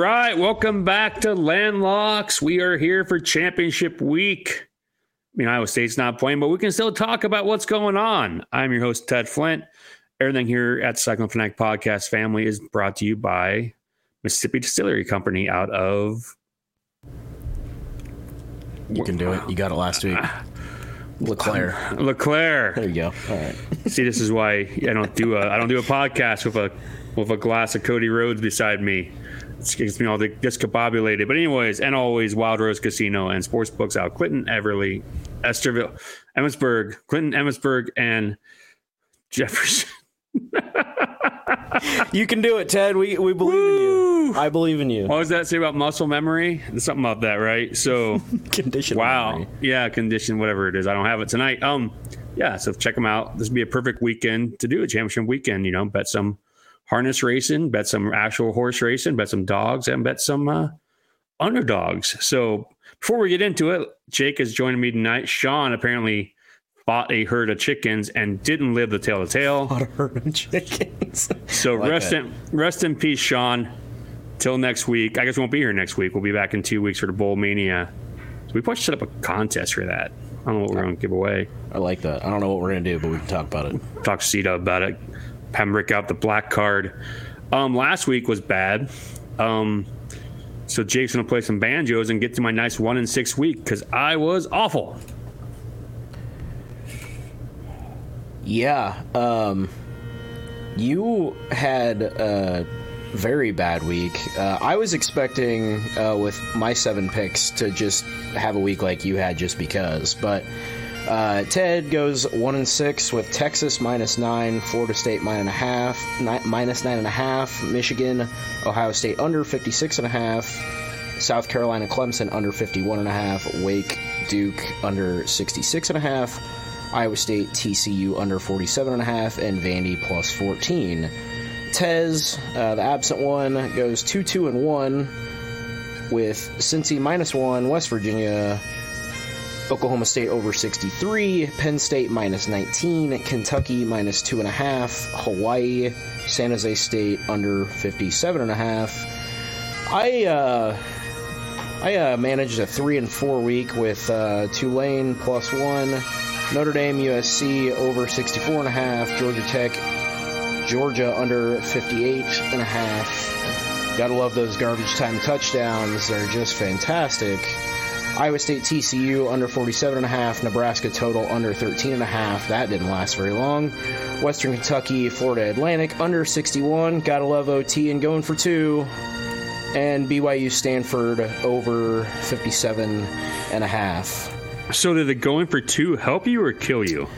right, welcome back to Landlocks. We are here for championship week. I mean, Iowa State's not playing, but we can still talk about what's going on. I'm your host, Ted Flint. Everything here at Cyclone Fanatic Podcast Family is brought to you by Mississippi Distillery Company out of. You can do it. You got it last week. LeClaire. LeClaire. There you go. All right. See, this is why I don't do a I don't do a podcast with a with a glass of Cody Rhodes beside me. Gets me all discombobulated. But anyways, and always Wild Rose Casino and Sportsbooks out Clinton, Everly, Estherville, Emmetsburg, Clinton, Emmetsburg, and Jefferson. you can do it, Ted. We we believe Woo! in you. I believe in you. What does that say about muscle memory? There's something about that, right? So condition. Wow. Memory. Yeah, condition, whatever it is. I don't have it tonight. Um, yeah. So check them out. This would be a perfect weekend to do a championship weekend. You know, bet some harness racing, bet some actual horse racing, bet some dogs, and bet some uh, underdogs. So before we get into it, Jake is joining me tonight. Sean apparently bought a herd of chickens and didn't live the tale to tale. Bought a herd of chickens. so like rest in rest in peace, Sean. Till next week. I guess we won't be here next week. We'll be back in two weeks for the Bowl Mania. So we probably set up a contest for that. I don't know what we're going to give away. I like that. I don't know what we're going to do, but we can talk about it. Talk to Cita about it. Pembroke out the black card. Um, last week was bad. Um, so Jake's gonna play some banjos and get to my nice one in six week because I was awful. Yeah, um, you had a very bad week. Uh, I was expecting uh, with my seven picks to just have a week like you had, just because, but uh, Ted goes one and six with Texas minus nine, Florida State minus a half, minus nine and a half, Michigan, Ohio State under 56 and a half, South Carolina Clemson under 51 and a half, Wake Duke under 66 and a half, Iowa State TCU under 47 and a half, and Vandy plus 14. Tez, uh, the absent one, goes 2 2 and 1 with Cincy minus 1, West Virginia Oklahoma State over 63, Penn State minus 19, Kentucky minus 2.5, Hawaii, San Jose State under 57.5. I, uh, I uh, managed a 3 and 4 week with uh, Tulane plus 1, Notre Dame USC over 64.5, Georgia Tech, Georgia under 58.5. Gotta love those garbage time touchdowns, they're just fantastic. Iowa State TCU under 47.5, Nebraska total under 13.5. That didn't last very long. Western Kentucky, Florida Atlantic under 61. Gotta love OT and going for two. And BYU Stanford over 57.5. So did the going for two help you or kill you?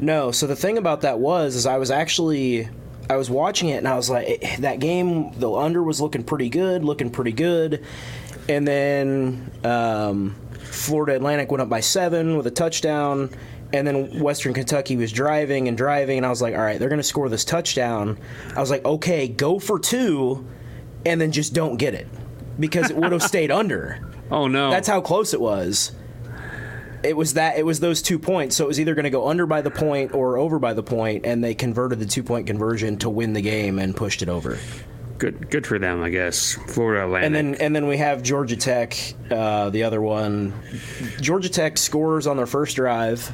No. So the thing about that was, is I was actually. I was watching it and I was like, eh, that game, the under was looking pretty good, looking pretty good and then um, Florida Atlantic went up by seven with a touchdown. And then Western Kentucky was driving and driving, and I was like, all right, they're going to score this touchdown. I was like, okay, go for two, and then just don't get it because it would have stayed under. Oh, no. That's how close it was. It was that it was those two points, so it was either going to go under by the point or over by the point, and they converted the two point conversion to win the game and pushed it over good good for them, I guess. Florida Atlantic. And then and then we have Georgia Tech, uh, the other one. Georgia Tech scores on their first drive,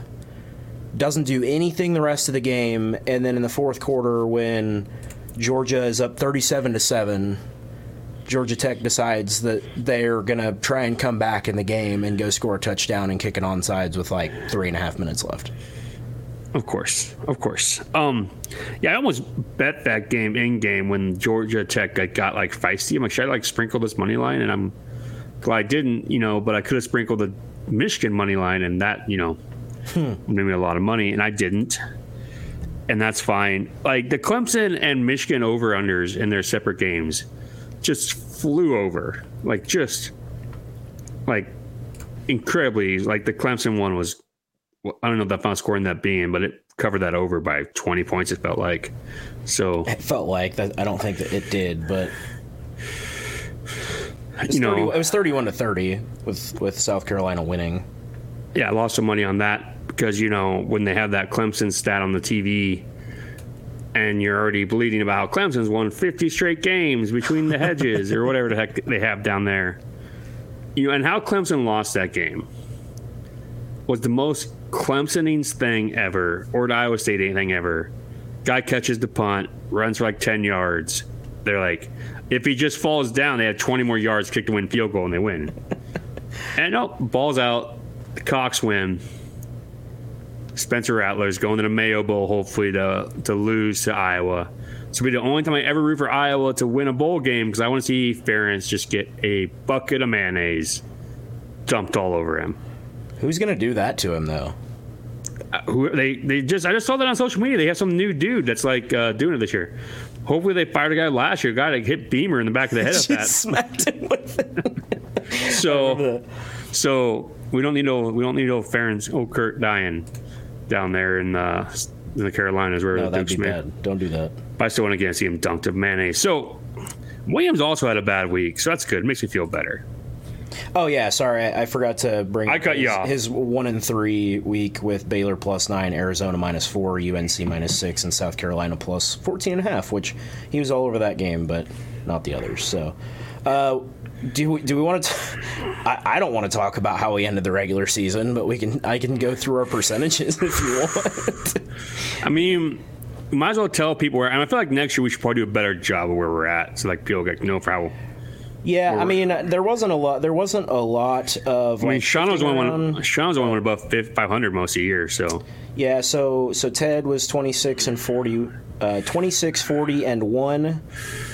doesn't do anything the rest of the game, and then in the fourth quarter when Georgia is up thirty-seven to seven. Georgia Tech decides that they're going to try and come back in the game and go score a touchdown and kick it on sides with like three and a half minutes left. Of course, of course. Um, yeah, I almost bet that game in game when Georgia Tech got, got like feisty. I'm like, should I like sprinkle this money line? And I'm glad I didn't, you know, but I could have sprinkled the Michigan money line, and that, you know, hmm. made me a lot of money, and I didn't. And that's fine. Like the Clemson and Michigan over unders in their separate games just flew over. Like just like incredibly. Like the Clemson one was well, I don't know the final score in that being, but it covered that over by 20 points. It felt like so. It felt like that. I don't think that it did, but you know, 30, it was 31 to 30 with with South Carolina winning. Yeah, I lost some money on that because you know when they have that Clemson stat on the TV, and you're already bleeding about how Clemson's won 50 straight games between the hedges or whatever the heck they have down there. You know, and how Clemson lost that game was the most Clemsonings thing ever, or the Iowa State anything ever. Guy catches the punt, runs for like 10 yards. They're like, if he just falls down, they have 20 more yards, kick the win field goal, and they win. and no, balls out, the Cox win. Spencer Rattler's going to the Mayo Bowl, hopefully to to lose to Iowa. This will be the only time I ever root for Iowa to win a bowl game because I want to see Ferentz just get a bucket of mayonnaise dumped all over him. Who's gonna do that to him though? Uh, who they they just I just saw that on social media. They have some new dude that's like uh, doing it this year. Hopefully they fired a guy last year, a guy that hit Beamer in the back of the head of that. smacked him with it. So so we don't need no we don't need no Ferentz oh Kurt dying down there in the in the Carolinas where No, the Duke's made. Don't do that. But I still want to get to see him dunked of mayonnaise. So Williams also had a bad week, so that's good. It makes me feel better. Oh yeah, sorry, I, I forgot to bring. I cut his, you off. His one and three week with Baylor plus nine, Arizona minus four, UNC minus six, and South Carolina plus 14 and a half. Which he was all over that game, but not the others. So, uh, do we, do we want to? I, I don't want to talk about how we ended the regular season, but we can. I can go through our percentages if you want. I mean, might as well tell people where. And I feel like next year we should probably do a better job of where we're at, so like people get know for how. Yeah, I mean, there wasn't a lot. There wasn't a lot of. I mean, like, Sean was only one. Sean was only one above 500 most of the year. So Yeah, so so Ted was 26 and 40 uh, 26 40 and 1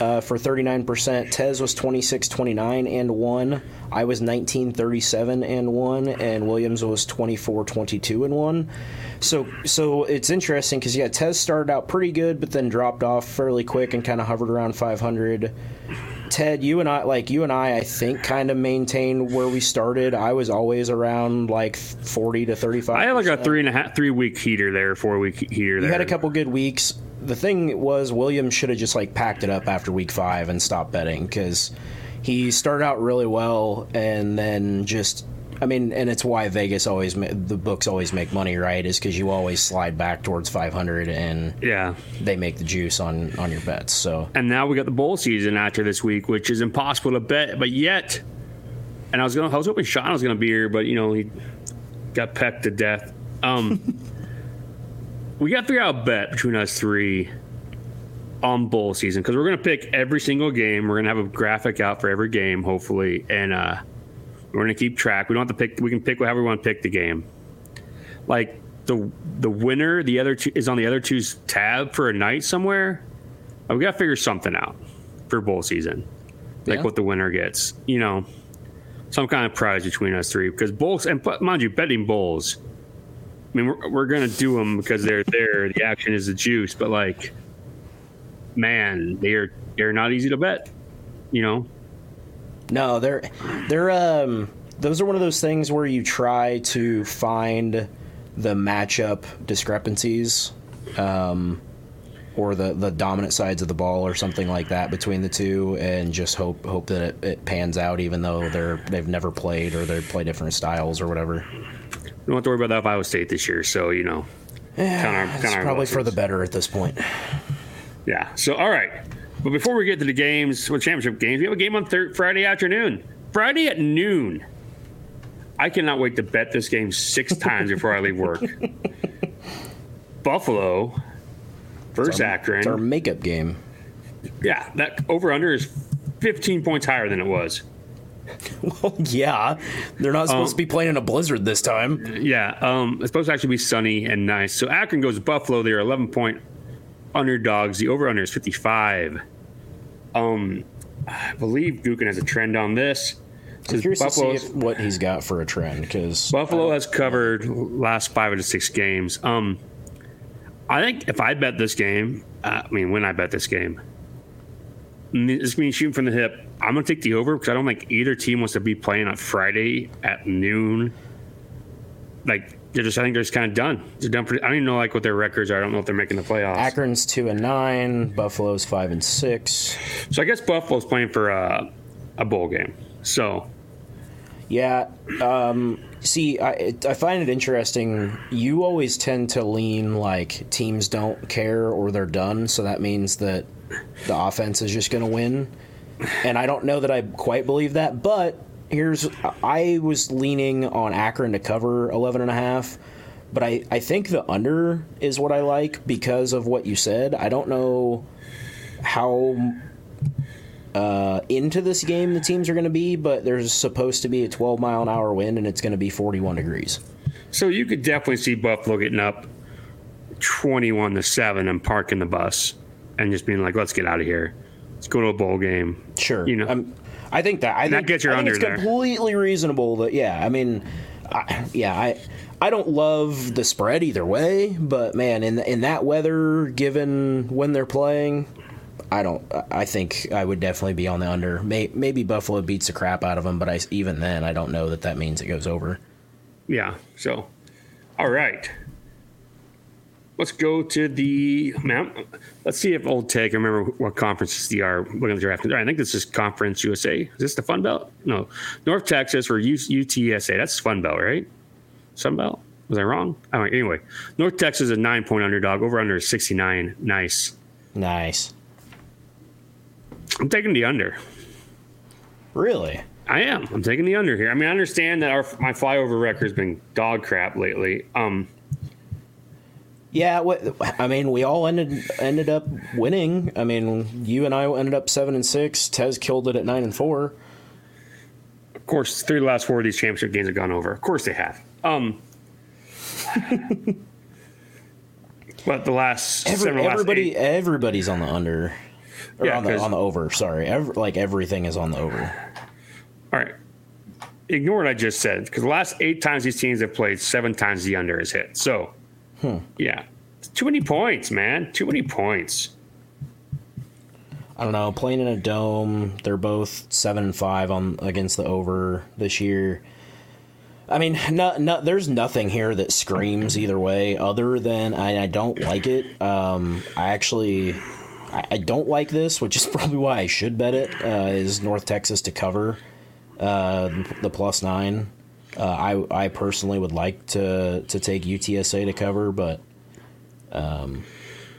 uh, for 39%. Tez was 26 29 and 1. I was 19 37 and 1 and Williams was 24 22 and 1. So so it's interesting cuz yeah, Tez started out pretty good but then dropped off fairly quick and kind of hovered around 500. Ted, you and I, like you and I, I think kind of maintained where we started. I was always around like forty to thirty-five. I had like a three and a half, three week heater there, four week heater there. You had a couple good weeks. The thing was, Williams should have just like packed it up after week five and stopped betting because he started out really well and then just. I mean, and it's why Vegas always ma- the books always make money, right? Is because you always slide back towards 500 and Yeah. they make the juice on on your bets. So And now we got the bowl season after this week, which is impossible to bet. But yet, and I was gonna, I was hoping Sean was gonna be here, but you know he got pecked to death. Um, we got to figure out a bet between us three on bowl season because we're gonna pick every single game. We're gonna have a graphic out for every game, hopefully, and uh, we're gonna keep track. We don't have to pick. We can pick however we want to pick the game. Like the the winner, the other two is on the other two's tab for a night somewhere. Uh, We got to figure something out for bowl season, like Yeah. what the winner gets. You know, some kind of prize between us three because bowls and mind you, betting bowls. I mean, we're, we're gonna do them because they're there. The action is the juice, but like, man, they're they're not easy to bet. You know, No, they're they're um those are one of those things where you try to find the matchup discrepancies um or the the dominant sides of the ball or something like that between the two and just hope hope that it, it pans out even though they're they've never played or they play different styles or whatever. we don't have to worry about that if Iowa State this year. So you know, count our, It's count our probably for the better at this point. Yeah. So, all right. But before we get to the games, well, championship games, we have a game on thir- Friday afternoon. Friday at noon. I cannot wait to bet this game six times before I leave work. Buffalo versus Akron. It's our makeup game. yeah, that over under is 15 points higher than it was. Well, yeah, they're not supposed to be playing in a blizzard this time. Yeah, um, it's supposed to actually be sunny and nice. So Akron goes to Buffalo. They're 11 point underdogs. The over under is 55. Um, I believe Gukin has a trend on this. Says Curious to see what he's got for a trend because Buffalo has covered last five of six games. Um, I think if I bet this game, uh, I mean, when I bet this game, this means shooting from the hip. I'm gonna take the over because I don't think either team wants to be playing on Friday at noon. Like they're just, I think they're just kind of done. They're done. For, I don't even know like what their records are. I don't know if they're making the playoffs. Akron's two and nine, Buffalo's five and six. So I guess Buffalo's playing for a, a bowl game. So Yeah. Um, see, I, I find it interesting. You always tend to lean like teams don't care or they're done, so that means that the offense is just going to win. And I don't know that I quite believe that, but here's I was leaning on Akron to cover 11 and a half, but I, I think the under is what I like because of what you said. I don't know how uh, into this game the teams are going to be, but there's supposed to be a 12 mile an hour wind and it's going to be 41 degrees. So you could definitely see Buffalo getting up 21 to 7 and parking the bus and just being like, let's get out of here. Let's go to a bowl game. Sure. You know, I'm, I think that I And that think, gets your I think under it's there. completely reasonable that yeah. I mean, I, yeah, I I don't love the spread either way, but man, in in that weather, given when they're playing, I don't. I think I would definitely be on the under. May, maybe Buffalo beats the crap out of them, but I even then I don't know that that means it goes over. Yeah. So, all right. Let's go to the map. Let's see if Old Tech. I remember what conferences they are looking at the draft. I think this is Conference USA. Is this the Fun Belt? No, North Texas or UTSA. That's Fun Belt, right? Sun Belt. Was I wrong? All right, anyway, North Texas is a nine point underdog. Over under is sixty nine. Nice. Nice. I'm taking the under. Really? I am. I'm taking the under here. I mean, I understand that our my flyover record's been dog crap lately. Um, Yeah, I mean, we all ended ended up winning. I mean, you and I ended up seven and six. Tez killed it at nine and four. of course, three of the last four of these championship games have gone over. Of course, they have. Um, but the last Every, seven, last everybody, eight- everybody's on the under, or Yeah, on the on the over. Sorry, Ev like everything is on the over. All right. Ignore what I just said because the last eight times these teams have played, seven times the under has hit. So, yeah, it's too many points, man. Too many points. I don't know. Playing in a dome, they're both seven and five on against the over this year. I mean, no, no, there's nothing here that screams either way, other than I, I don't like it. Um, I actually, I, I don't like this, which is probably why I should bet it. Uh, is North Texas to cover uh, the plus nine? Uh, I I personally would like to to take UTSA to cover, but um,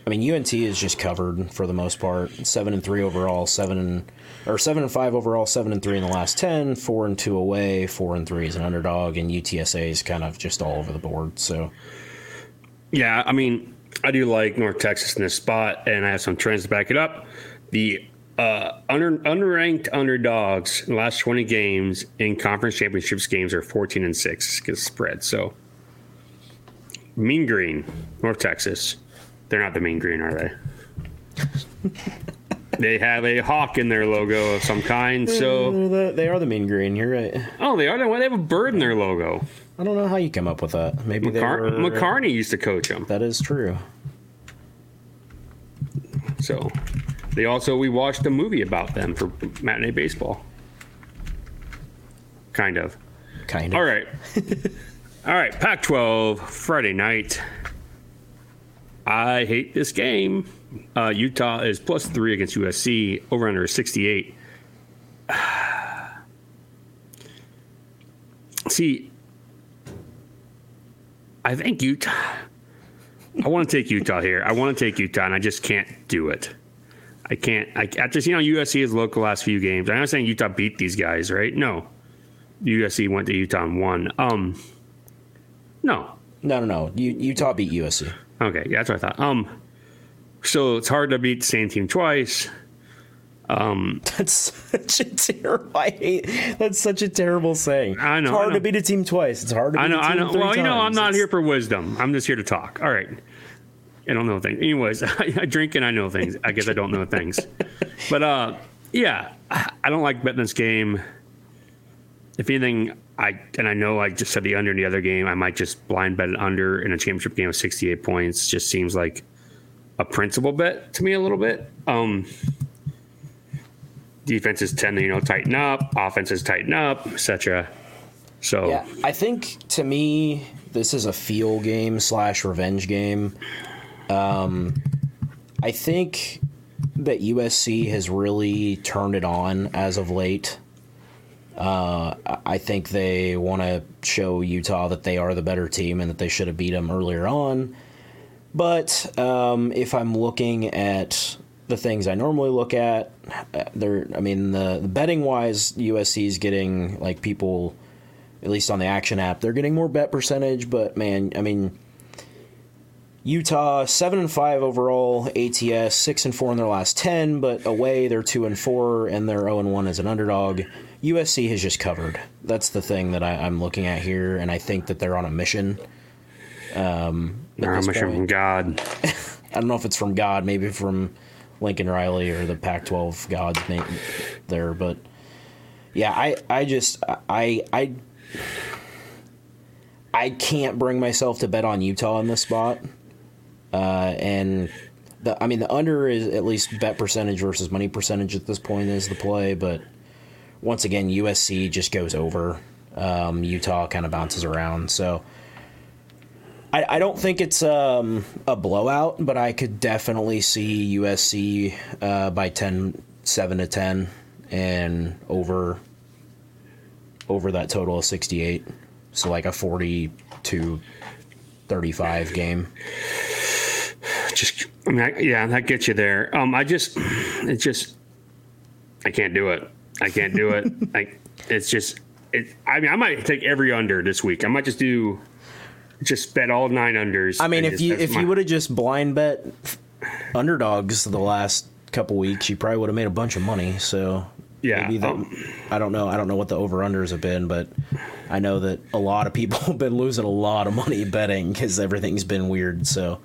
I mean UNT is just covered for the most part. Seven and three overall, seven and or seven and five overall, seven and three in the last ten, four and two away, four and three is an underdog, and UTSA is kind of just all over the board. So Yeah, I mean, I do like North Texas in this spot, and I have some trends to back it up. The uh, under unranked underdogs in the last 20 games in conference championships games are 14 and 6 because spread. So, Mean Green, North Texas. They're not the Mean Green, are they? they have a hawk in their logo of some kind. So, the- they are the mean green. You're right. oh, they are. They have a bird in their logo. I don't know how you come up with that. Maybe they were. McCarney used to coach them. That is true. So they also we watched a movie about them for matinee baseball. Kind of. Kind of. All right. All right, Pac-12 Friday night. I hate this game. Uh, Utah is plus three against USC. Over under is 68. See, I think Utah. I want to take Utah here. I want to take Utah, and I just can't do it. I can't. I after seeing how USC has looked the last few games. I'm not saying Utah beat these guys, right? No, USC went to Utah and won. Um, no. No, no, no. U- Utah beat USC. Okay, yeah, that's what I thought. Um, so it's hard to beat the same team twice. Um, That's such a terrible. I hate. That's such a terrible saying. I know, It's hard know. to beat a team twice. It's hard to beat I know, a team I know. Well, you know, I'm not It's- here for wisdom. I'm just here to talk. All right. I don't know things. Anyways, I drink and I know things. I guess I don't know things. But uh, yeah, I don't like betting this game. If anything, I and I know I just said the under in the other game. I might just blind bet it under in a championship game of 68 points. Just seems like a principal bet to me a little bit. Um, defenses tend to you know tighten up, offenses tighten up, etc. So Yeah, I think to me this is a feel game slash revenge game. Um, I think that USC has really turned it on as of late. Uh, I think they want to show Utah that they are the better team and that they should have beat them earlier on. But um, if I'm looking at the things I normally look at, uh, there. I mean, the, the betting wise, USC is getting like people, at least on the Action app, they're getting more bet percentage. But man, I mean, Utah seven and five overall, ATS six and four in their last ten, but away they're two and four and they're zero and one as an underdog. USC has just covered. That's the thing that I, I'm looking at here, and I think that they're on a mission. Um, They're on a mission point. from God. I don't know if it's from God, maybe from Lincoln Riley or the Pac-12 gods name there, but yeah, I I just I I I can't bring myself to bet on Utah in this spot, uh, and the I mean the under is at least bet percentage versus money percentage at this point is the play, but once again USC just goes over. Um, Utah kind of bounces around, so. I, I don't think it's um, a blowout, but I could definitely see USC uh, by 10, 7 to 10 and over over that total of 68. So like a 40 to 35 game. Just I mean, I, yeah, that gets you there. Um, I just, it's just, I can't do it. I can't do it. like, it's just, it. I mean, I might take every under this week. I might just do, just bet all nine unders. I mean, if just- you if my- you would have just blind bet underdogs the last couple weeks, you probably would have made a bunch of money. So yeah, that, um, I don't know. I don't know what the over unders have been, but I know that a lot of people have been losing a lot of money betting because everything's been weird. So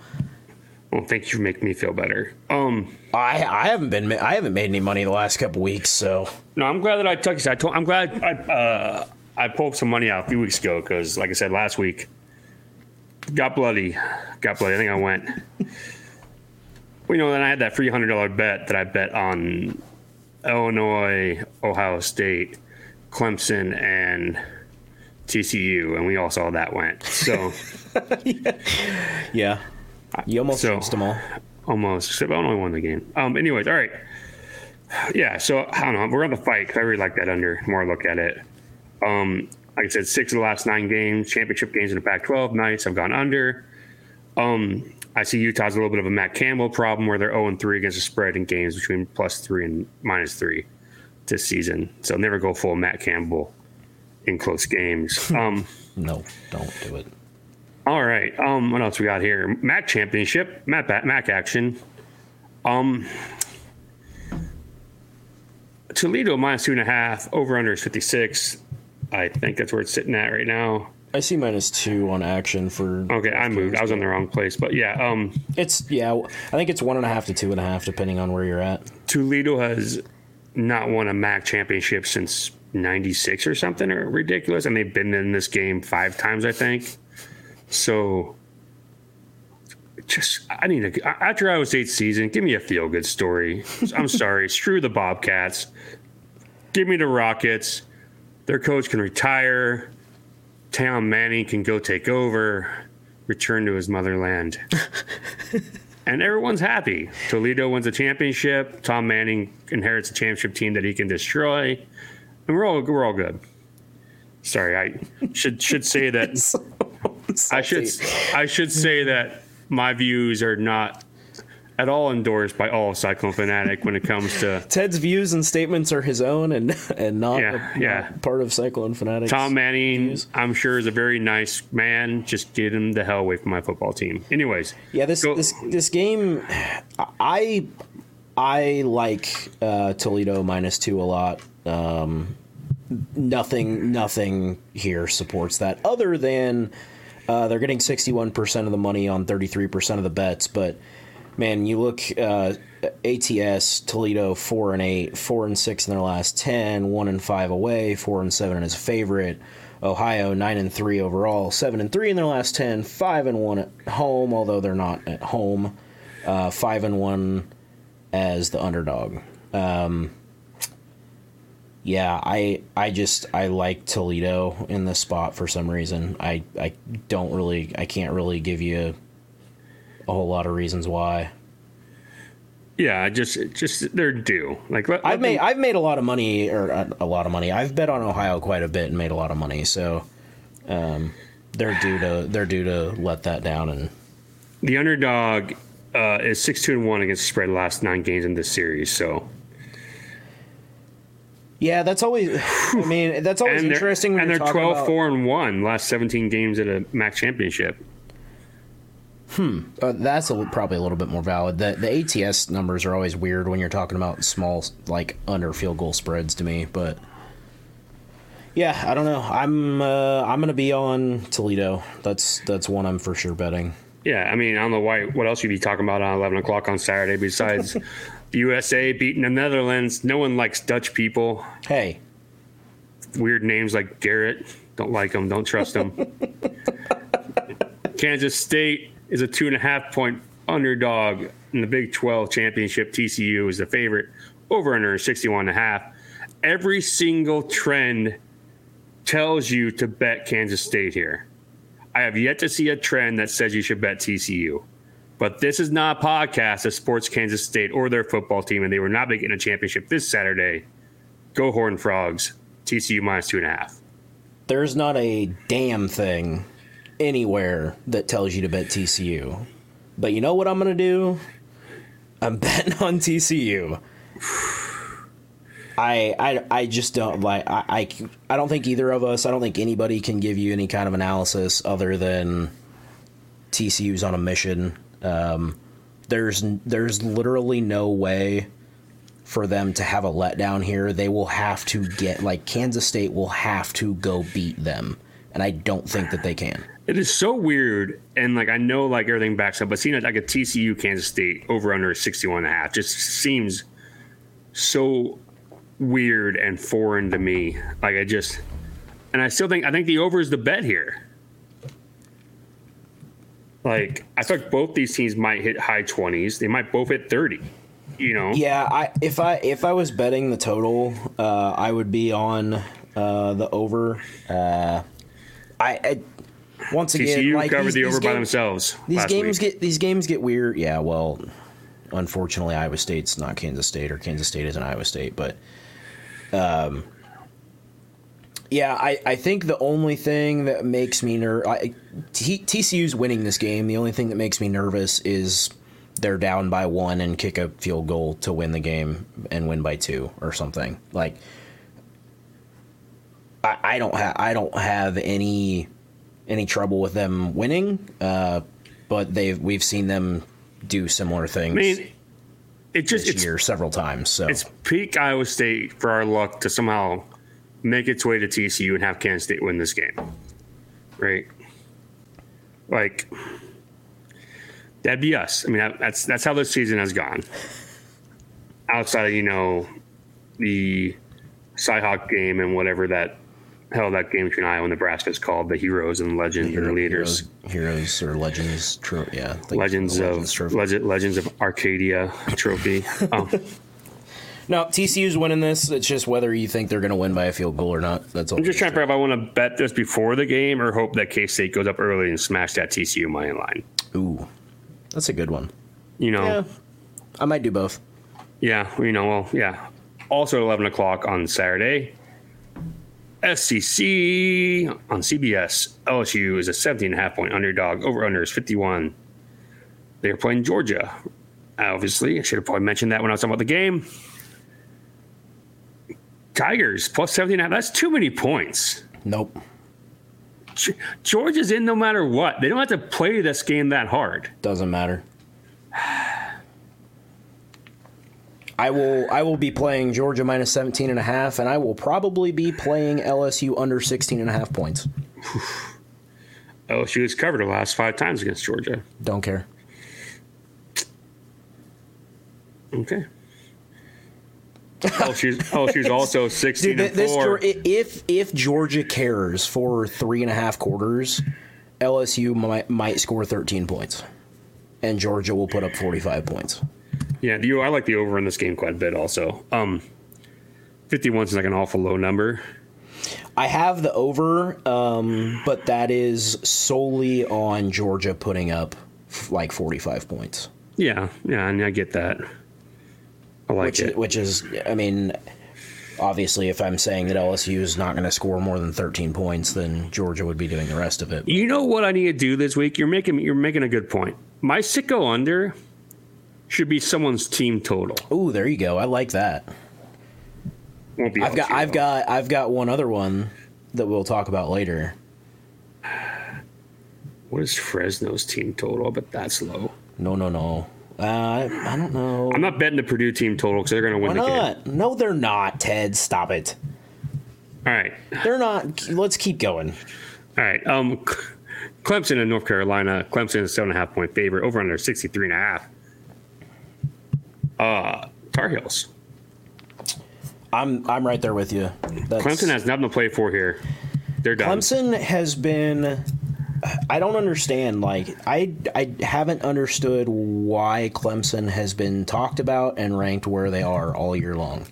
well, thank you for making me feel better. Um, I I haven't been I haven't made any money the last couple weeks. So no, I'm glad that I took. I told, I'm glad I uh, I pulled some money out a few weeks ago because, like I said last week, got bloody, got bloody. I think I went. Well, you know, then I had that three hundred dollar bet that I bet on Illinois, Ohio State, Clemson, and TCU, and we all saw that went. So yeah, you almost So- jinxed them all. almost, except only won the game. Um, anyways, all right. Yeah, so I don't know. We're on the fight 'cause I really like that under. The more I look at it, um, like I said, six of the last nine games, championship games in the Pac-12. Nice. I've gone under. Um, I see Utah's a little bit of a Matt Campbell problem where they're 0 and 3 against the spread in games between plus three and minus three this season. So never go full Matt Campbell in close games. Um, No, don't do it. All right. Um, what else we got here? MAC championship, MAC, MAC action. Um, Toledo minus two and a half, over under is 56. I think that's where it's sitting at right now. I see minus two on action for. Okay, I moved. I was in the wrong place, but yeah, um, It's yeah. I think it's one and a half to two and a half, depending on where you're at. Toledo has not won a MAC championship since 96 or something or ridiculous. And they've been in this game five times, I think. So just, I need to, after Iowa State's season, give me a feel good story. I'm sorry. Screw the Bobcats. Give me the Rockets. Their coach can retire. Tom Manning can go take over, return to his motherland and everyone's happy. Toledo wins a championship. Tom Manning inherits a championship team that he can destroy, and we're all we're all good. Sorry, I should should say that I should I should say that my views are not at all endorsed by all Cyclone Fanatic when it comes to Ted's views and statements are his own and and not, Yeah, not yeah. part of Cyclone Fanatics. Tom Manning. views. I'm sure is a very nice man. Just get him the hell away from my football team. Anyways, Yeah, this Go- this this game, I I like uh, Toledo minus two a lot. Um, nothing nothing here supports that other than uh, they're getting sixty one percent of the money on thirty three percent of the bets. But man, you look uh, ATS Toledo four and eight, four and six in their last ten, one and five away, four and seven as a favorite. Ohio nine and three overall, seven and three in their last ten, five and one at home, although they're not at home. Uh, five and one as the underdog. Um, yeah, I I just I like Toledo in this spot for some reason. I I don't really I can't really give you a whole lot of reasons why. Yeah, just just they're due. Like let, I've let made them- I've made a lot of money or uh, a lot of money. I've bet on Ohio quite a bit and made a lot of money. So, um, they're due to they're due to let that down and the underdog uh, is six two and one against the spread last nine games in this series. So yeah, that's always. I mean, that's always and interesting. When and they're talking 12 about- 4 and one last seventeen games at a MAC championship. Uh, that's a, probably a little bit more valid. The the ATS numbers are always weird when you're talking about small, like under field goal spreads to me. But yeah, I don't know. I'm uh, I'm gonna be on Toledo. That's that's one I'm for sure betting. Yeah, I mean, I don't know why. What else you'd be talking about on eleven o'clock on Saturday besides USA beating the Netherlands? No one likes Dutch people. Hey, Weird names like Garrett. Don't like them. Don't trust them. Kansas State is a two and a half point underdog in the Big 12 championship. TCU is the favorite. Over under 61 and a half. Every single trend tells you to bet Kansas State here. I have yet to see a trend that says you should bet TCU. But this is not a podcast that supports Kansas State or their football team, and they were not making a championship this Saturday. Go Horn Frogs. TCU minus two and a half. there's not a damn thing anywhere that tells you to bet TCU. But you know what I'm gonna do? I'm betting on TCU. I, I, I just don't like I, I, I don't think either of us I don't think anybody can give you any kind of analysis other than TCU's on a mission. Um, there's there's literally no way for them to have a letdown here. They will have to get like Kansas State will have to go beat them, and I don't think that they can. It is so weird, and like I know like everything backs up, but seeing like a TCU Kansas State over under 61 and a half just seems so weird and foreign to me. Like I just and I still think I think the over is the bet here. Like I thought both these teams might hit high 20s. They might both hit 30. You know? Yeah, I if I if I was betting the total, uh, I would be on uh, the over. Uh, I, I once again TCU like covered these- the over by games- themselves. These games week. get these games get weird. Yeah, well, unfortunately, Iowa State's not Kansas State, or Kansas State isn't Iowa State. But, um, yeah, I, I think the only thing that makes me nervous, TCU's winning this game. The only thing that makes me nervous is they're down by one and kick a field goal to win the game and win by two or something. Like, I, I don't have I don't have any any trouble with them winning. Uh, but they've we've seen them do similar things I mean, it just this it's year several times. So it's peak Iowa State for our luck to somehow make its way to TCU and have Kansas State win this game. Right? Like that'd be us. I mean, that, that's that's how this season has gone. Outside of you know the Cyhawk game and whatever that hell that game between Iowa and Nebraska is called, the heroes and legends and leaders. heroes, heroes or legends. Tro- yeah, think Legends of trophy. Legends of Arcadia trophy. Um, no, TCU's winning this. It's just whether you think they're going to win by a field goal or not. That's all. I'm just trying to figure out if I want to bet this before the game or hope that K State goes up early and smash that TCU money line. Ooh, that's a good one. You know, Yeah, I might do both. yeah, you know, well, yeah. Also at 11 o'clock on Saturday, SEC on CBS. LSU is a 17 and a half point underdog. Over under is 51. They are playing Georgia. Obviously, I should have probably mentioned that when I was talking about the game. Tigers plus 17 and a half. That's too many points. Nope, Ge- Georgia's in no matter what. They don't have to play this game that hard. doesn't matter. I will I will be playing Georgia minus 17 and a half and I will probably be playing LSU under 16 and a half points. LSU has covered the last five times against Georgia. Don't care. Okay. LSU's, LSU's also 16 Dude, th- this 4. Geor- if if Georgia cares for three and a half quarters, LSU might might score 13 points, and Georgia will put up 45 points. Yeah, the, I like the over in this game quite a bit also. Um, 51 is like an awful low number. I have the over, um, but that is solely on Georgia putting up f- like 45 points. Yeah, yeah, and I get that. I like which it. which is, I mean, obviously, if I'm saying that LSU is not going to score more than 13 points, then Georgia would be doing the rest of it. You know what I need to do this week? You're making you're making a good point. My sicko under should be someone's team total. Oh, there you go. I like that. Won't be. I've got, I've got, I've got one other one that we'll talk about later. What is Fresno's team total? But that's low. No, no, no. Uh, I, I don't know. I'm not betting the Purdue team total because they're going to Why win the game. not? No, they're not. Ted, stop it. All right, They're not. Let's keep going. all right. Um, Clemson and North Carolina. Clemson is seven and a half point favorite. Over under 63 and a half. Uh, Tar Heels. I'm, I'm right there with you. That's, Clemson has nothing to play for here. They're done. Clemson has been. I don't understand. Like I, I haven't understood why Clemson has been talked about and ranked where they are all year long.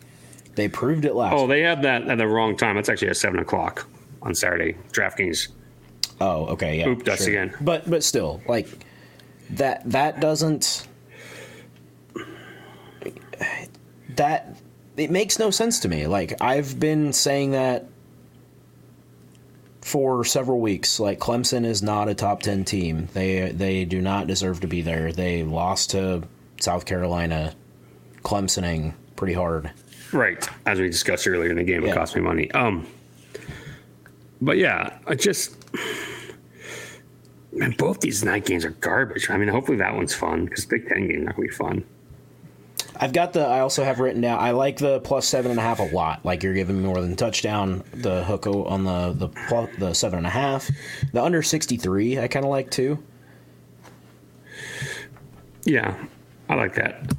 They proved it last. Oh, they had that at the wrong time. That's actually at seven o'clock on Saturday. DraftKings. Oh, okay, yeah. Oop, that's again. But but still, like that that doesn't that it makes no sense to me. Like I've been saying that for several weeks. Like Clemson is not a top 10 team. They they do not deserve to be there. They lost to South Carolina Clemsoning pretty hard. Right, as we discussed earlier in the game, it Yeah. cost me money. Um, but yeah, I just man, both these night games are garbage. I mean, hopefully that one's fun because Big Ten game not gonna be fun. I've got the. I also have written down. I like the plus seven and a half a lot. Like you're giving me more than touchdown. The hook on the the plus, the seven and a half. The under sixty three. I kind of like too. Yeah, I like that.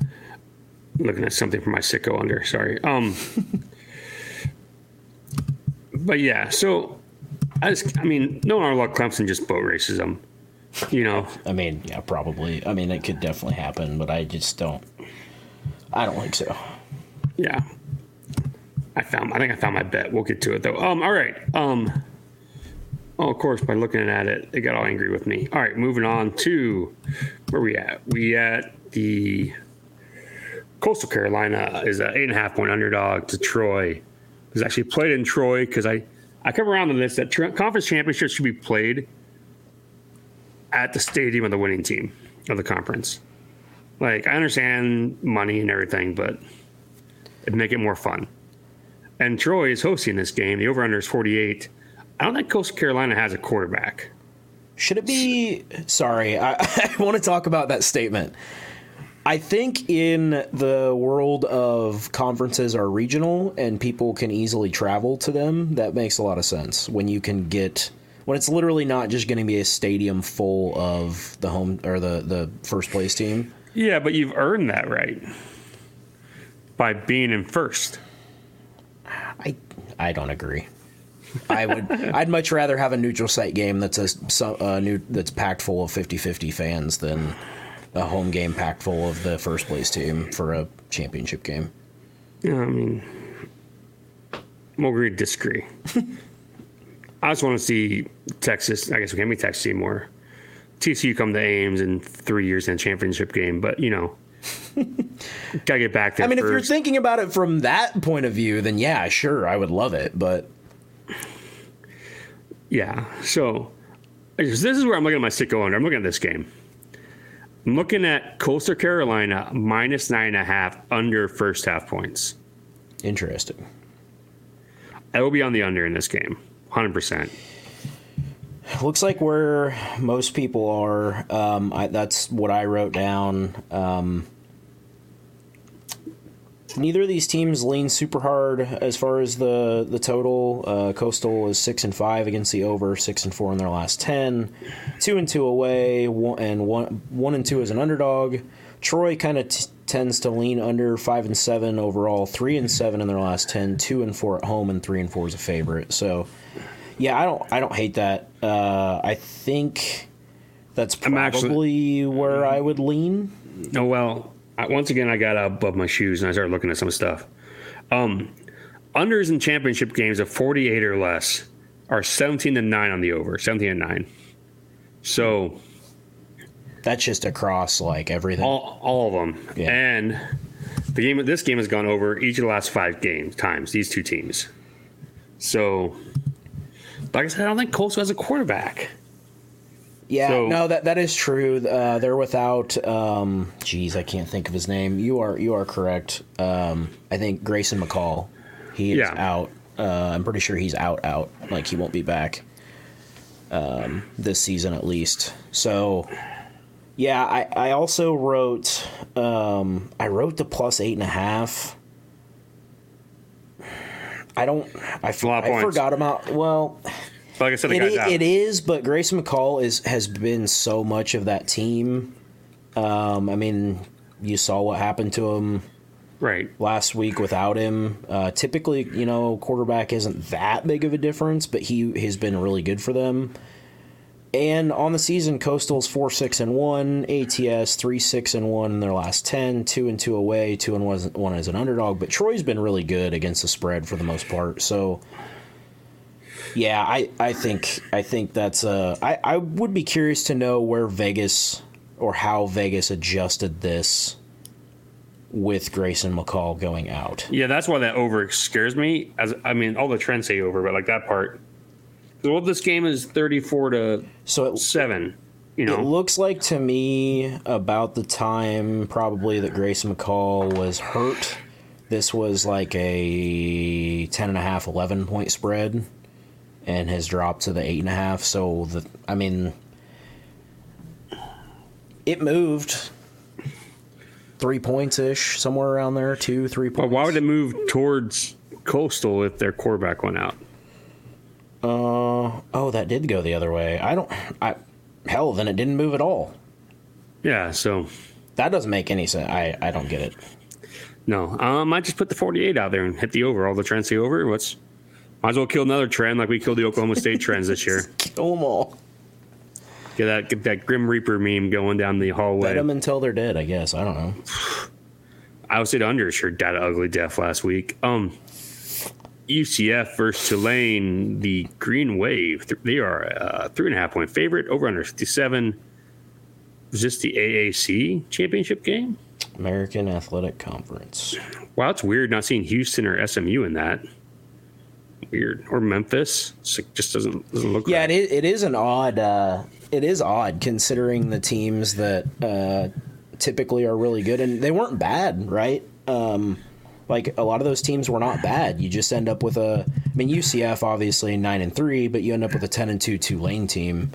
Looking at something for my sicko under. Sorry. Um, but yeah, so I just, I mean, no our luck, Clemson just boat races them. You know, I mean, yeah, probably. I mean, it could definitely happen, but I just don't. I don't think so. Yeah. I found I think I found my bet. We'll get to it though. Um all right. Um Oh, of course, by looking at it, they got all angry with me. All right, moving on to where we at? We at the Coastal Carolina is an eight and a half point underdog to Troy. It's actually played in Troy because I I come around to this that tr- conference championships should be played at the stadium of the winning team of the conference. Like I understand money and everything, but it'd make it more fun. And Troy is hosting this game. The over under is 48. I don't think Coastal Carolina has a quarterback. Should it be? Sorry, I, I want to talk about that statement. I think in the world of conferences are regional and people can easily travel to them, that makes a lot of sense. When you can get when it's literally not just going to be a stadium full of the home or the the first place team. Yeah, but you've earned that right by being in first. I I don't agree. I would I'd much rather have a neutral site game that's a uh, new that's packed full of 50-50 fans than a home game packed full of the first place team for a championship game. Yeah, I mean, we'll agree to disagree. I just want to see Texas. I guess we can't be Texas anymore. TCU come to Ames in three years in a championship game, but you know, gotta get back there. I mean, if you're thinking about it from that point of view, then yeah, sure, I would love it. But Yeah. So this is where I'm looking at my sicko under. I'm looking at this game. I'm looking at Coastal Carolina minus nine and a half under first half points. interesting. I will be on the under in this game, hundred percent. Looks like where most people are. Um, I, that's what I wrote down. Um, neither of these teams lean super hard as far as the the total. Uh, Coastal is six and five against the over, six and four in their last ten, two and two away, one, and one one and two as an underdog. Troy kind of t- tends to lean under five and seven overall, three and seven in their last ten, two and four at home, and three and four is a favorite. So, yeah, I don't I don't hate that. Uh, I think that's I'm actually- probably where I would lean. Oh well. I, once again, I got above my shoes and I started looking at some stuff. Um, unders in championship games of 48 or less are 17 to nine on the over, 17 and nine. So That's just across like everything. all all of them, Yeah. and the game. This game has gone over each of the last five games times. These two teams. So, like I said, I don't think Coastal has a quarterback. Yeah, So- no, that that is true. Uh, they're without. Um, geez, I can't think of his name. You are you are correct. Um, I think Grayson McCall. He is Yeah. out. Uh, I'm pretty sure he's out. Out. Like he won't be back. Um, this season at least. So. Yeah, I, I also wrote um, I wrote the plus eight and a half. I don't I, f- A lot of I points. forgot about well like I said, it, guy's i- out. it is, but Grayson McCall is has been so much of that team. Um, I mean, you saw what happened to him right. last week without him. Uh, typically, you know, quarterback isn't that big of a difference, but he has been really good for them. And on the season, Coastal's four six and one, ATS three six and one in their last ten, two and two away, two and one one as an underdog. But Troy's been really good against the spread for the most part. So, yeah, I, I think I think that's uh I, I would be curious to know where Vegas or how Vegas adjusted this with Grayson McCall going out. Yeah, that's why that over scares me. As I mean, all the trends say over, but like that part. Well, this game is thirty-four to So it, seven. You know, It looks like to me about the time probably that Grayson McCall was hurt. This was like a 10 and a half, 11 point spread and has dropped to the eight and a half. So the, I mean, it moved three points ish, somewhere around there, two, three but points. why would it move towards Coastal if their quarterback went out? Oh, that did go the other way. I don't, I, hell, then it didn't move at all. Yeah, so That doesn't make any sense. I, I don't get it. no, I um, might just put the forty-eight out there and hit the over. All the trends say over. What's might as well kill another trend like we killed the Oklahoma State trends this year. Kill them all. Get that get that Grim Reaper meme going down the hallway. Bet them until they're dead, I guess. I don't know. I would say the under sure data ugly death last week. Um, UCF versus Tulane, the Green Wave. They are a three and a half point favorite. Over under fifty seven. Is this the AAC championship game? American Athletic Conference. Wow, it's weird not seeing Houston or SMU in that. Weird or Memphis. It's like, just doesn't doesn't look. Yeah, right. it is, it is an odd. Uh, it is odd considering the teams that uh, typically are really good, and they weren't bad, right? Um, like a lot of those teams were not bad. You just end up with a. I mean, UCF obviously nine and three, but you end up with a ten and two Tulane team.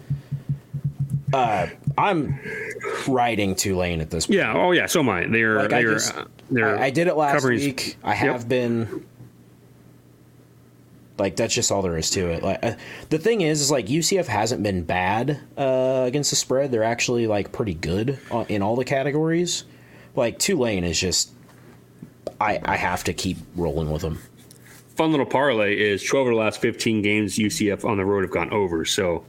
Uh, I'm riding Tulane at this point. Yeah. Oh yeah. So am I. They're Like, they're just- uh, they're. I, I did it last covering- week. I Yep. have been. Like that's just all there is to it. Like uh, the thing is, is like UCF hasn't been bad uh, against the spread. They're actually like pretty good in all the categories. Like Tulane is just, I I have to keep rolling with them. fun little parlay is 12 of the last 15 games UCF on the road have gone over. So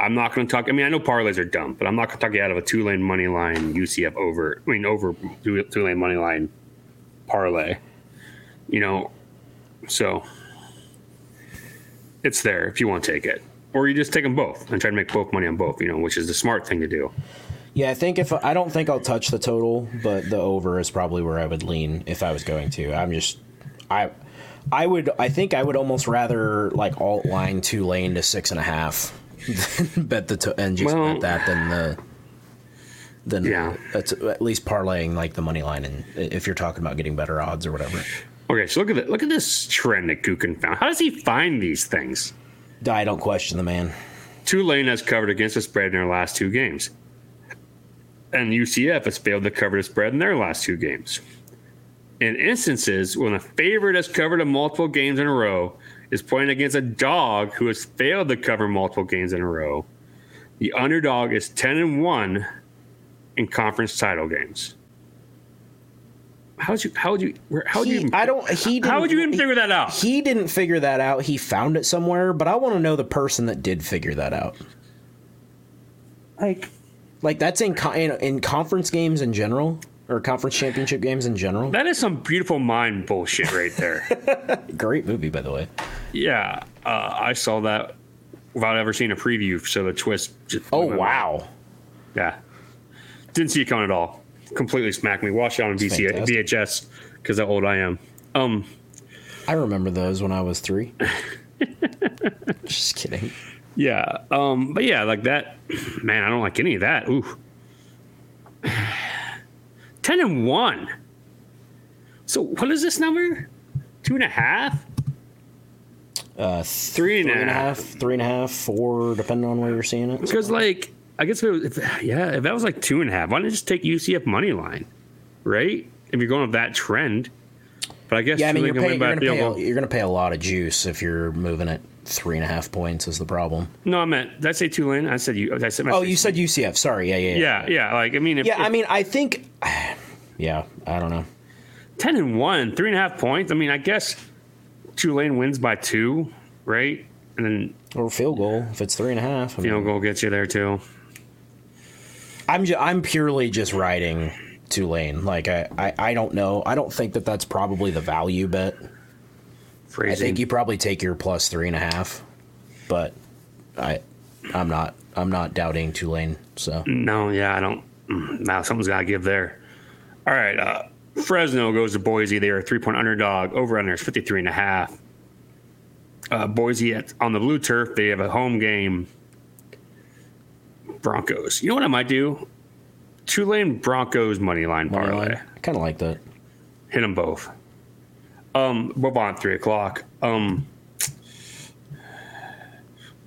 I'm not going to talk. I mean, I know parlays are dumb, but I'm not going to talk you out of a Tulane money line UCF over. I mean, over Tulane money line parlay. You know, so it's there if you want to take it, or you just take them both and try to make both money on both. You know, which is the smart thing to do. Yeah, I think if I don't think I'll touch the total, but the over is probably where I would lean if I was going to. I'm just I I would I think I would almost rather like alt line Tulane to six and a half than bet the to- and just Well- bet that than the than Yeah. that's at least parlaying like the money line and if you're talking about getting better odds or whatever. Okay, so look at it. Look at this trend that Kukin found. How does he find these things? I don't question the man. Tulane has covered against the spread in their last two games. And UCF has failed to cover the spread in their last two games. In instances when a favorite has covered a multiple games in a row is playing against a dog who has failed to cover multiple games in a row, the underdog is 10 and 1 in conference title games. How would you how would you where- how would He, you even, I don't he didn't, how would you even figure that out? He didn't figure that out. He found it somewhere, but I want to know the person that did figure that out. Like Like that's in, co- in in conference games in general or conference championship games in general. that is some beautiful mind bullshit right there. Great movie, by the way. Yeah, uh, I saw that without ever seeing a preview. So the twist. Just Oh my mind. wow! Yeah, didn't see it coming at all. completely smacked me. Watch it on VC. VHS because how old I am. Um, I remember those when I was three. Just kidding. Yeah. Um, but yeah, like that. Man, I don't like any of that. Ooh. Ten and one. So what is this number? Two and a half. Uh, three and, three and a half. half, three and a half, four, depending on where you're seeing it. Because like I guess if, it was, if yeah, if that was like two and a half, why don't you just take UCF money line, right? If you're going with that trend. But I guess Yeah, I mean, you're, paying, you're gonna pay a, you're gonna pay a lot of juice if you're moving at three and a half points. Is the problem? No, I meant did I say Tulane? I said you. I said. Oh, you said UCF. Sorry. Yeah, yeah, yeah. Yeah, yeah. Like I mean, if, Yeah, if I mean, I think. Yeah, I don't know. ten and one, three and a half points. I mean, I guess Tulane wins by two, right? And then Or field goal if it's three and a half. I mean, field goal gets you there too. I'm ju- I'm purely just riding Tulane. Like I, I I don't know. I don't think that that's probably the value bet. I think you probably take your plus three and a half, but I I'm not I'm not doubting Tulane. So No, yeah, I don't. mm, Now something's got to give there. All right, uh, Fresno goes to Boise. They are a three point underdog. Over under is 53 and a half. Uh, Boise at, on the blue turf. They have a home game. Broncos. You know what I might do? Tulane Broncos money line money parlay. line, I kind of like that. Hit them both. Um, we're on three o'clock. Um,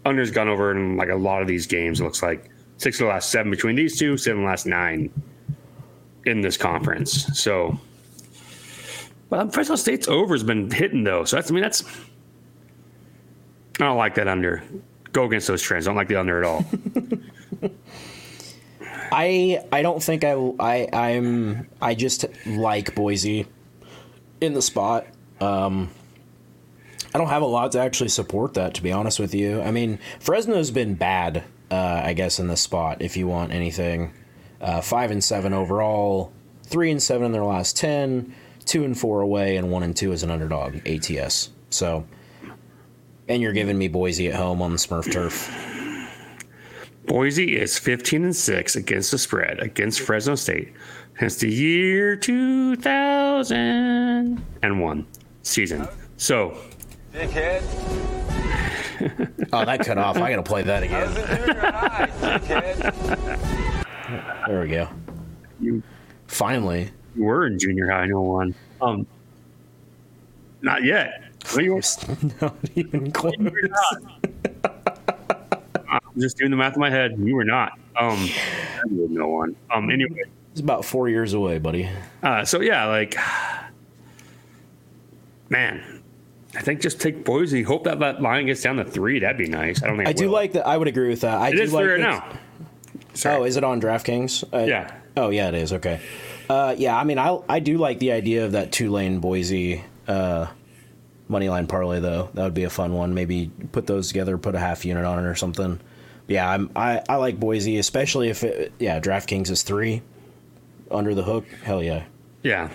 under's gone over in like a lot of these games. It looks like six of the last seven between these two, seven the last nine in this conference. So, but Fresno State's over has been hitting though. So that's I mean that's I don't like that under. Go against those trends. I don't like the under at all. I I don't think I I I'm I just like Boise in the spot. Um, I don't have a lot to actually support that, to be honest with you. I mean, Fresno's been bad, uh, I guess, in this spot. If you want anything, uh, five and seven overall, three and seven in their last ten, two and four away, and one and two as an underdog ATS. So, and you're giving me Boise at home on the Smurf turf. Boise is 15 and 6 against the spread against Fresno State since the year 2001 season. So, Dickhead. Oh, that cut off. I got to play that again. How's it doing your eye, dickhead? There we go. You- Finally. you were in junior high, no one. Um, not yet. No, you Not even close. you were not. I'm just doing the math in my head. You were not. Um, no one. Um, anyway. It's about four years away, buddy. Uh, so yeah, like, man, I think just take Boise. Hope that that line gets down to three. That'd be nice. I don't think I do will. like that. I would agree with that. I It do is like three right now. Sorry. Oh, is it on DraftKings? Uh, Yeah. Oh, yeah, it is. Okay. Uh, yeah, I mean, I I do like the idea of that Tulane Boise uh, money line parlay though. That would be a fun one. Maybe put those together, put a half unit on it or something. Yeah, I'm, I I like Boise, especially if it, yeah DraftKings is three under the hook. Hell yeah. Yeah.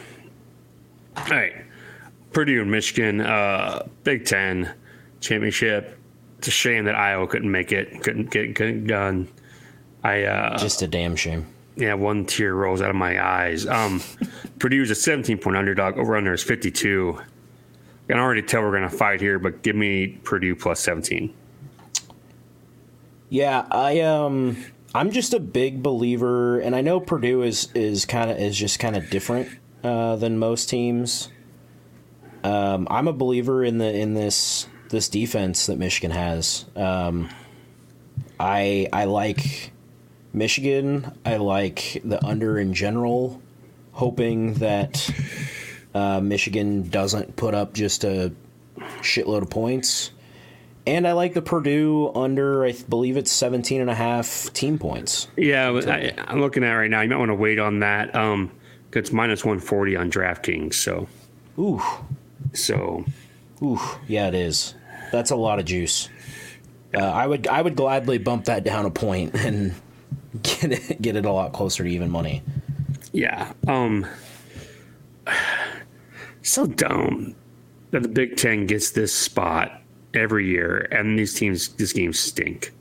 All right. Purdue and Michigan, uh, Big Ten championship. It's a shame that Iowa couldn't make it, couldn't get couldn't done. I uh, Just a damn shame. yeah, one tear rolls out of my eyes. Um, Purdue's a 17 point underdog. Over under is 52. I can already tell we're gonna fight here, but give me Purdue plus 17. Yeah, I um I'm just a big believer and I know Purdue is is kind of is just kind of different uh, than most teams. Um, I'm a believer in the in this this defense that Michigan has. Um, I I like Michigan. I like the under in general, hoping that uh, Michigan doesn't put up just a shitload of points. And I like the Purdue under, I believe it's 17 and a half team points. Yeah, I, I'm looking at it right now. You might want to wait on that. Um, it's minus 140 on DraftKings. So, Ooh, so ooh, yeah, it is. That's a lot of juice. Uh, I would, I would gladly bump that down a point and get it, get it a lot closer to even money. yeah. Um, so dumb that the Big Ten gets this spot every year, and these teams, these games stink.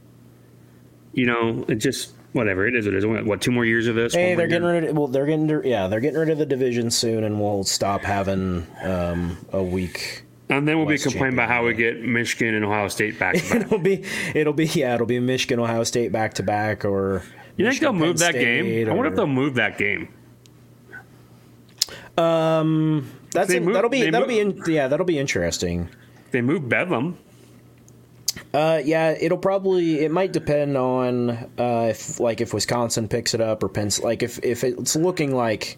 You know, it just whatever it is. It is what two more years of this? Hey, they're getting year? rid of well, they're getting rid- yeah, they're getting rid of the division soon, and we'll stop having um, a week. and then we'll be complaining about how we get Michigan and Ohio State back. to back. It'll be it'll be yeah, it'll be Michigan, Ohio State back to back, or You think they'll Michigan, move Penn that game? State, I wonder if they'll move that game. Um, That's in- move- that'll be that'll be in, yeah, that'll be interesting. They move Bedlam. Uh, yeah, it'll probably it might depend on uh, if like if Wisconsin picks it up or Penn. Like if if it's looking like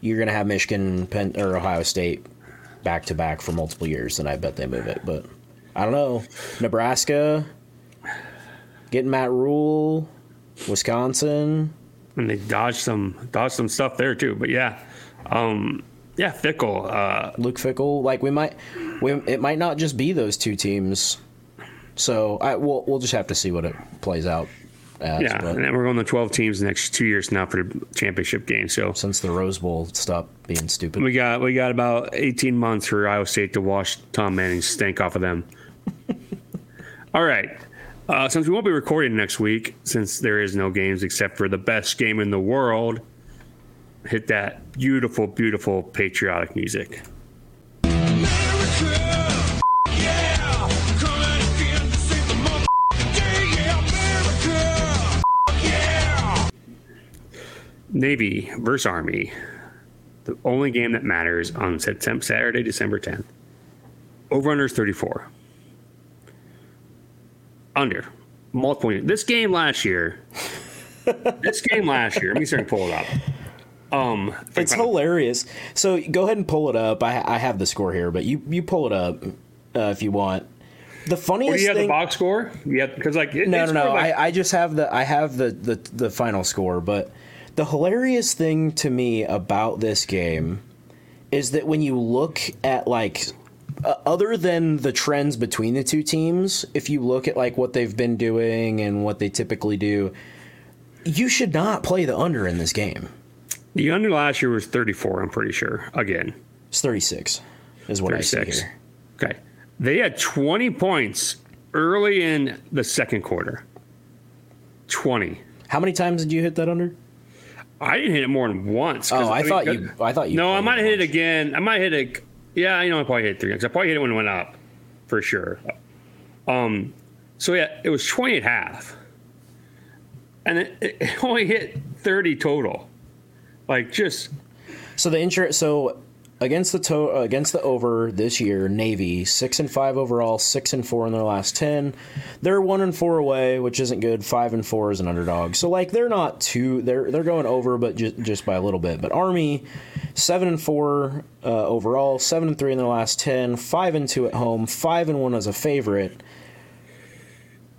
you're gonna have Michigan, Penn or Ohio State back to back for multiple years, then I bet they move it. But I don't know. Nebraska getting Matt Rhule, Wisconsin. and they dodged some dodged some stuff there too. But yeah, um, yeah, Fickell. Uh, Luke Fickell. Like we might, we, it might not just be those two teams. So I we'll we'll just have to see what it plays out. As, yeah, but and then we're going to 12 teams the next two years now for the championship game. So since the Rose Bowl stopped being stupid. we got we got about 18 months for Iowa State to wash Tom Manning's stink off of them. All right. Uh, since we won't be recording next week, since there is no games except for the best game in the world, hit that beautiful, beautiful patriotic music. Navy versus Army. The only game that matters on September, Saturday, December 10th. Over under is 34. Under. Multiple. This game last year. this game last year. Let me I can pull it up. Um, It's hilarious. So go ahead and pull it up. I, I have the score here, but you, you pull it up uh, if you want. The Or do funniest you have thing. the box score? Yeah, because like it- no, no, no. like- I, I just have the I have the, the the final score. But the hilarious thing to me about this game is that when you look at like uh, other than the trends between the two teams, if you look at like what they've been doing and what they typically do, you should not play the under in this game. the under last year was 34. I'm pretty sure. Again, It's 36 is what I see here. Okay. They had 20 points early in the second quarter. 20. How many times did you hit that under? I didn't hit it more than once. Oh, I mean, thought you- I thought you No, I might have it hit it again. I might hit it. Yeah, you know, I probably hit it three times. I probably hit it when it went up, for sure. Um, so yeah, it was twenty at half, and it, it only hit thirty total. Like just So the insurance. So against the to- against the over this year, Navy six and five overall, six and four in their last ten. They're one and four away, which isn't good. Five and four as an underdog. So like they're not too. They're they're going over, but just just by a little bit. But Army. Seven and four uh, overall, seven and three in their last ten, five and two at home, five and one as a favorite.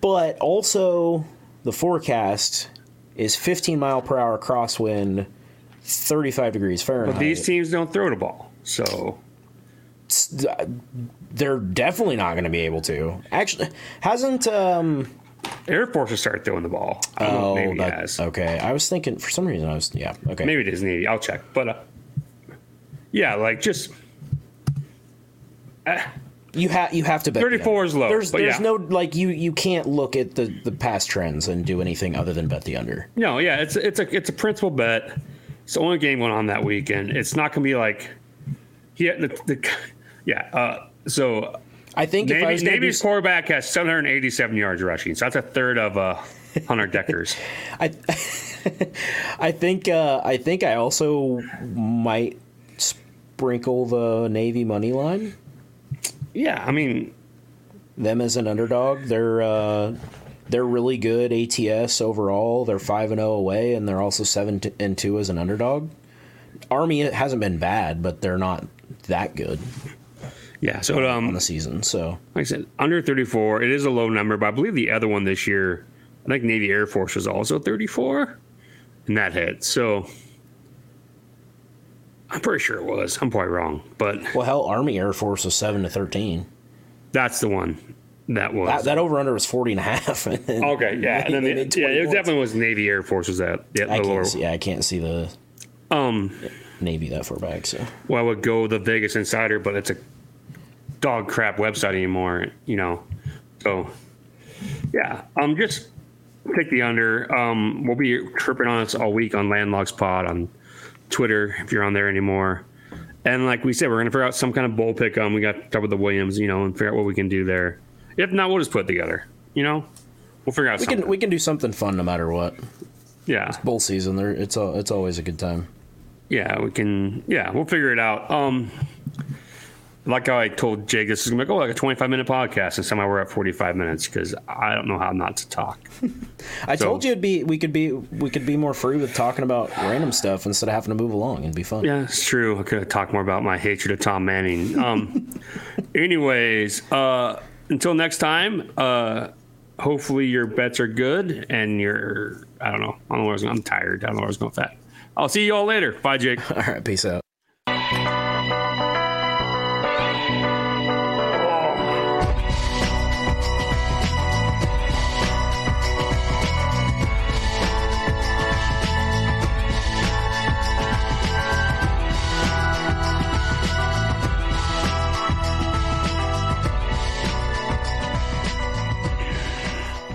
But also, the forecast is 15 mile per hour crosswind, 35 degrees Fahrenheit. but these teams don't throw the ball, so they're definitely not going to be able to. Actually, hasn't um Air Force will start throwing the ball. I don't oh Navy that, has. okay. I was thinking for some reason I was yeah okay. Maybe it is Navy. I'll check. But uh, yeah, like just you have you have to bet 34 is low, There's there's yeah. no like you you can't look at the the past trends and do anything other than bet the under. No, yeah, it's it's a it's a principal bet. It's the only game going on that weekend. It's not going to be like, yeah, the, the yeah. Uh, so I think if I was Navy's quarterback has 787 yards rushing, so that's a third of uh, Hunter Dekkers'. I I think uh, I think I also might sprinkle the Navy money line. yeah, I mean, them as an underdog. They're uh, they're really good ATS overall. They're five and zero away, and they're also seven and two as an underdog. Army hasn't been bad, but they're not that good yeah. So on um, the season. So like I said, under 34. It is a low number, but I believe the other one this year, I think Navy Air Force was also 34, and that hit. So. I'm pretty sure it was. I'm probably wrong, but well, hell, Army Air Force was seven to thirteen. that's the one that was. That, that over under was 40 and a half. and Okay, yeah, and then the, yeah, it definitely was Navy Air Force was that yeah, I can't see. Yeah, I can't see the Um, Navy that far back. So well, I would go the Vegas Insider, but it's a dog crap website anymore, you know. So, yeah, um, just take the under. Um, we'll be tripping on us all week on Landlogs Pod on Twitter if you're on there anymore. And like we said, we're gonna figure out some kind of bowl pick on. We got to talk with the Williams, you know, and figure out what we can do there. If not, we'll just put it together. You know, we'll figure out We something. can we can do something fun no matter what. yeah, it's Bowl season, there it's a, it's always a good time. Yeah, we can. Yeah, we'll figure it out. Um, like how I told Jake, this is gonna go like, oh, a 25 minute podcast, and somehow we're at 45 minutes because I don't know how not to talk. I So- told you it'd be we could be we could be more free with talking about random stuff instead of having to move along and be fun. Yeah, it's true. I could have talked more about my hatred of Tom Manning. Um, anyways, uh, until next time, uh, hopefully your bets are good and you're, I don't know, I don't know where I was going, I'm tired. I don't know where I was going with that. I'll see you all later. Bye, Jake. All right, peace out.